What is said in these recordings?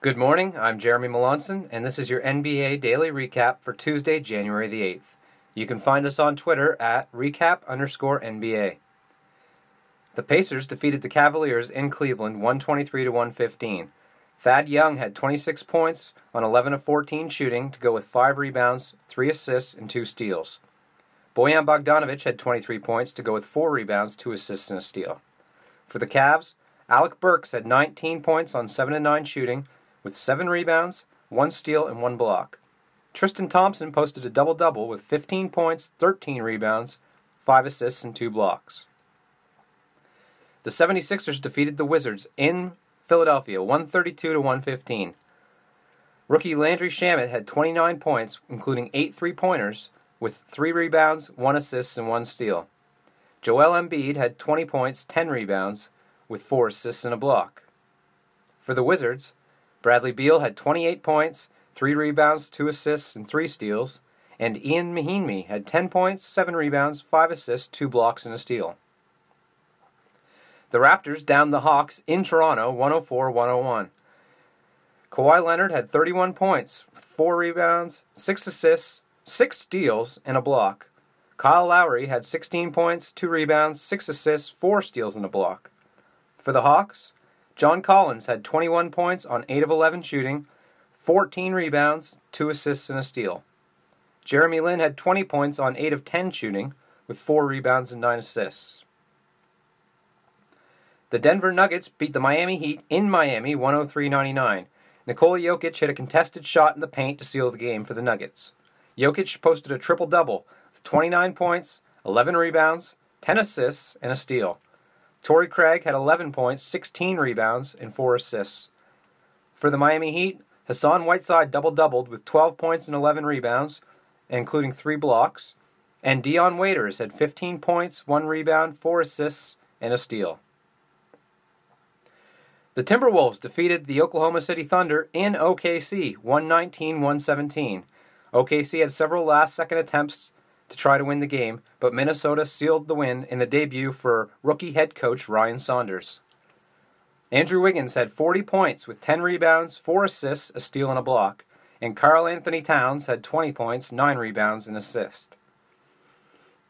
Good morning, I'm Jeremy Melanson, and this is your NBA Daily Recap for Tuesday, January the 8th. You can find us on Twitter at recap underscore NBA. The Pacers defeated the Cavaliers in Cleveland 123 to 115. Thad Young had 26 points on 11 of 14 shooting to go with 5 rebounds, 3 assists, and 2 steals. Bojan Bogdanovic had 23 points to go with 4 rebounds, 2 assists, and a steal. For the Cavs, Alec Burks had 19 points on 7 of 9 shooting with seven rebounds, one steal, and one block. Tristan Thompson posted a double double with 15 points, 13 rebounds, 5 assists, and 2 blocks. The 76ers defeated the Wizards in Philadelphia 132 to 115. Rookie Landry Shamet had 29 points, including 8 three pointers, with 3 rebounds, 1 assist, and 1 steal. Joel Embiid had 20 points, 10 rebounds, with 4 assists and a block. For the Wizards, Bradley Beal had 28 points, 3 rebounds, 2 assists, and 3 steals, and Ian Mahinmi had 10 points, 7 rebounds, 5 assists, 2 blocks, and a steal. The Raptors downed the Hawks in Toronto 104 101. Kawhi Leonard had 31 points, 4 rebounds, 6 assists, 6 steals, and a block. Kyle Lowry had 16 points, 2 rebounds, 6 assists, 4 steals, and a block. For the Hawks, John Collins had 21 points on 8 of 11 shooting, 14 rebounds, 2 assists, and a steal. Jeremy Lin had 20 points on 8 of 10 shooting, with 4 rebounds and 9 assists. The Denver Nuggets beat the Miami Heat in Miami 103 99. Nikola Jokic hit a contested shot in the paint to seal the game for the Nuggets. Jokic posted a triple double with 29 points, 11 rebounds, 10 assists, and a steal. Torrey Craig had 11 points, 16 rebounds, and 4 assists. For the Miami Heat, Hassan Whiteside double doubled with 12 points and 11 rebounds, including 3 blocks, and Dion Waiters had 15 points, 1 rebound, 4 assists, and a steal. The Timberwolves defeated the Oklahoma City Thunder in OKC 119 117. OKC had several last second attempts to try to win the game, but Minnesota sealed the win in the debut for rookie head coach Ryan Saunders. Andrew Wiggins had 40 points with 10 rebounds, 4 assists, a steal, and a block, and Karl-Anthony Towns had 20 points, 9 rebounds, and assist.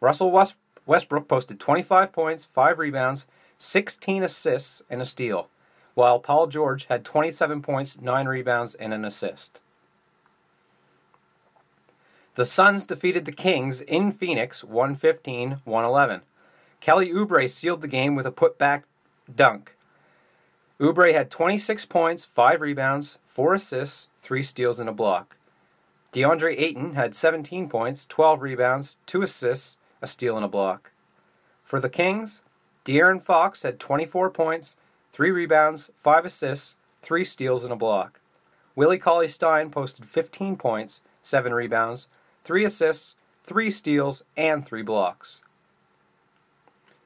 Russell West- Westbrook posted 25 points, 5 rebounds, 16 assists, and a steal, while Paul George had 27 points, 9 rebounds, and an assist. The Suns defeated the Kings in Phoenix 115 111. Kelly Oubre sealed the game with a putback dunk. Oubre had 26 points, 5 rebounds, 4 assists, 3 steals, and a block. DeAndre Ayton had 17 points, 12 rebounds, 2 assists, a steal, and a block. For the Kings, De'Aaron Fox had 24 points, 3 rebounds, 5 assists, 3 steals, and a block. Willie Cauley Stein posted 15 points, 7 rebounds, three assists, three steals, and three blocks.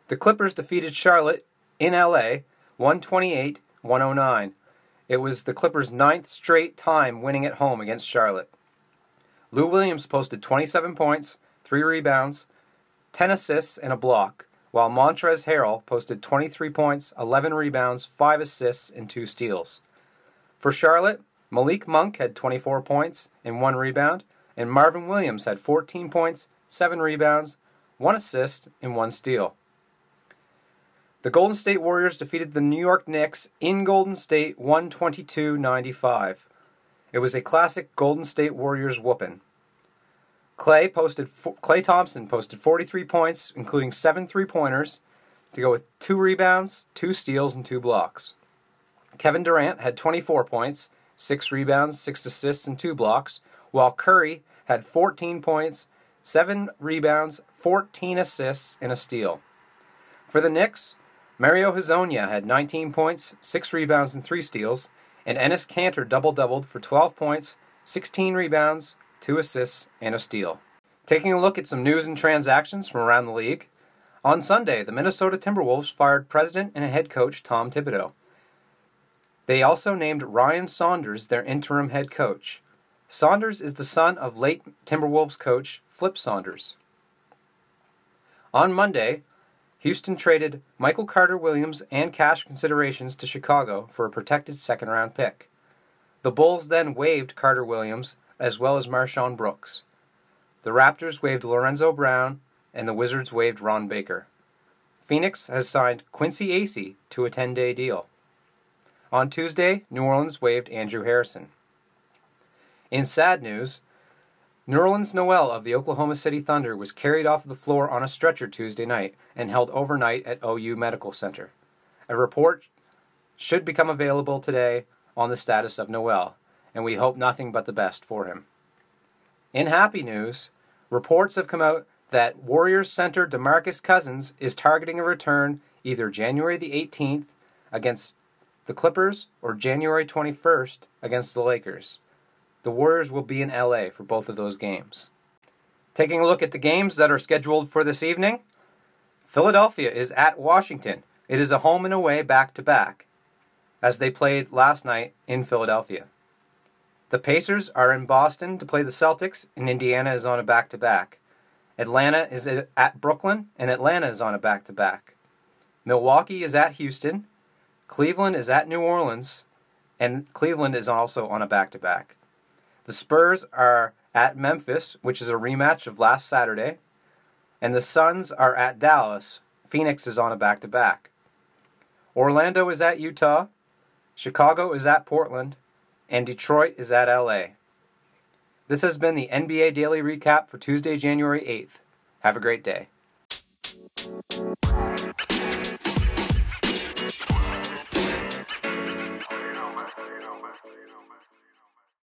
The Clippers defeated Charlotte in LA 128 109. It was the Clippers' ninth straight time winning at home against Charlotte. Lou Williams posted 27 points, 3 rebounds, 10 assists, and a block, while Montrezl Harrell posted 23 points, 11 rebounds, 5 assists, and 2 steals. For Charlotte, Malik Monk had 24 points and 1 rebound, and Marvin Williams had 14 points, 7 rebounds, 1 assist, and 1 steal. The Golden State Warriors defeated the New York Knicks in Golden State 122 95. It was a classic Golden State Warriors whooping. Klay posted Klay Thompson posted 43 points, including seven three-pointers, to go with two rebounds, two steals, and two blocks. Kevin Durant had 24 points, six rebounds, six assists, and two blocks, while Curry had 14 points, 7 rebounds, 14 assists, and a steal. For the Knicks, Mario Hezonja had 19 points, 6 rebounds, and 3 steals, and Enes Kanter double doubled for 12 points, 16 rebounds, 2 assists, and a steal. Taking a look at some news and transactions from around the league. On Sunday, the Minnesota Timberwolves fired president and head coach Tom Thibodeau. They also named Ryan Saunders their interim head coach. Saunders is the son of late Timberwolves coach Flip Saunders. On Monday, Houston traded Michael Carter Williams and cash considerations to Chicago for a protected second round pick. The Bulls then waived Carter Williams as well as MarShon Brooks. The Raptors waived Lorenzo Brown, and the Wizards waived Ron Baker. Phoenix has signed Quincy Acy to a 10 day deal. On Tuesday, New Orleans waived Andrew Harrison. In sad news, Nerlens Noel of the Oklahoma City Thunder was carried off the floor on a stretcher Tuesday night and held overnight at OU Medical Center. A report should become available today on the status of Noel, and we hope nothing but the best for him. In happy news, reports have come out that Warriors center DeMarcus Cousins is targeting a return either January the 18th against the Clippers or January 21st against the Lakers. The Warriors will be in LA for both of those games. Taking a look at the games that are scheduled for this evening, Philadelphia is at Washington. It is a home and away back to back, as they played last night in Philadelphia. The Pacers are in Boston to play the Celtics, and Indiana is on a back to back. Atlanta is at Brooklyn, and Atlanta is on a back to back. Milwaukee is at Houston. Cleveland is at New Orleans, and Cleveland is also on a back to back. The Spurs are at Memphis, which is a rematch of last Saturday, and the Suns are at Dallas. Phoenix is on a back to back. Orlando is at Utah, Chicago is at Portland, and Detroit is at LA. This has been the NBA Daily Recap for Tuesday, January 8th. Have a great day.